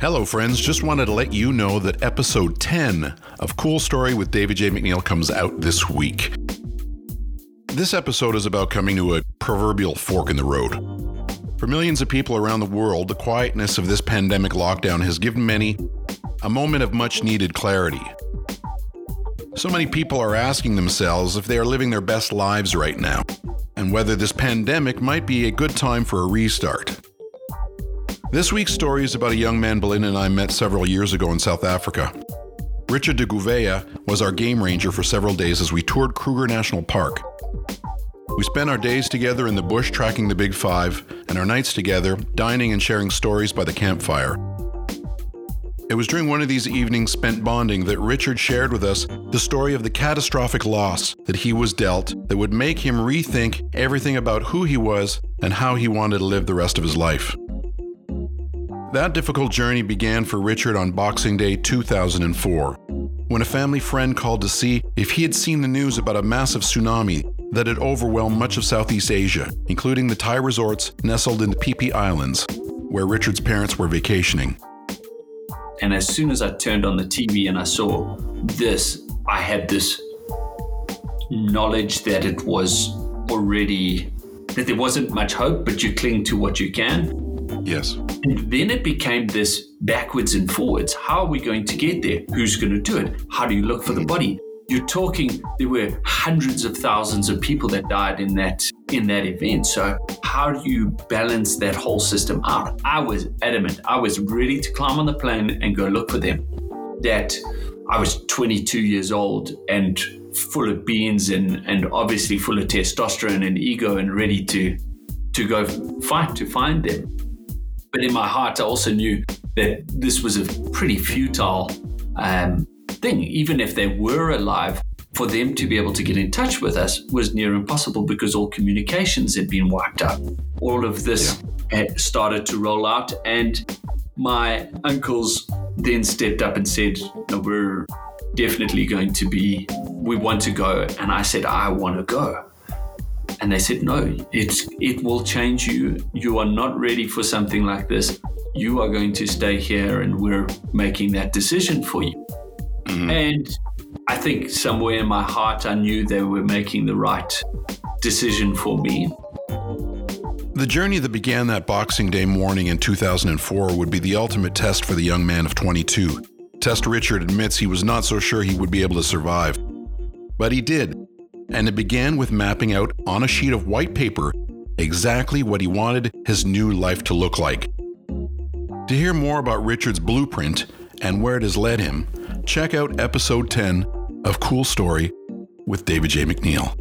Hello, friends. Just wanted to let you know that episode 10 of Cool Story with David J. MacNeil comes out this week. This episode is about coming to a proverbial fork in the road. For millions of people around the world, the quietness of this pandemic lockdown has given many a moment of much needed clarity. So many people are asking themselves if they are living their best lives right now, and whether this pandemic might be a good time for a restart. This week's story is about a young man Belinda and I met several years ago in South Africa. Richard de Gouveia was our game ranger for several days as we toured Kruger National Park. We spent our days together in the bush tracking the Big Five, and our nights together dining and sharing stories by the campfire. It was during one of these evenings spent bonding that Richard shared with us the story of the catastrophic loss that he was dealt that would make him rethink everything about who he was and how he wanted to live the rest of his life. That difficult journey began for Richard on Boxing Day 2004, when a family friend called to see if he had seen the news about a massive tsunami that had overwhelmed much of Southeast Asia, including the Thai resorts nestled in the Phi Phi Islands, where Richard's parents were vacationing. And as soon as I turned on the TV and I saw this, I had this knowledge that it was already, that there wasn't much hope, but you cling to what you can. Yes. And then it became this backwards and forwards. How are we going to get there? Who's going to do it? How do you look for the mm-hmm. body? You're talking there were hundreds of thousands of people that died in that in that event. So how do you balance that whole system out? I was adamant. I was ready to climb on the plane and go look for them. That I was 22 years old and full of beans and and obviously full of testosterone and ego and ready to to go fight to find them. But in my heart, I also knew that this was a pretty futile um, thing. Even if they were alive, for them to be able to get in touch with us was near impossible because all communications had been wiped out. All of this yeah. had started to roll out, and my uncles then stepped up and said, no, We're definitely going to be, we want to go. And I said, I want to go and they said no it's it will change you you are not ready for something like this you are going to stay here and we're making that decision for you mm-hmm. and i think somewhere in my heart i knew they were making the right decision for me the journey that began that Boxing Day morning in 2004 would be the ultimate test for the young man of 22. Test Richard admits he was not so sure he would be able to survive. But he did, and it began with mapping out on a sheet of white paper exactly what he wanted his new life to look like. To hear more about Richard's blueprint and where it has led him, check out episode 10 of Cool Story with David J. MacNeil.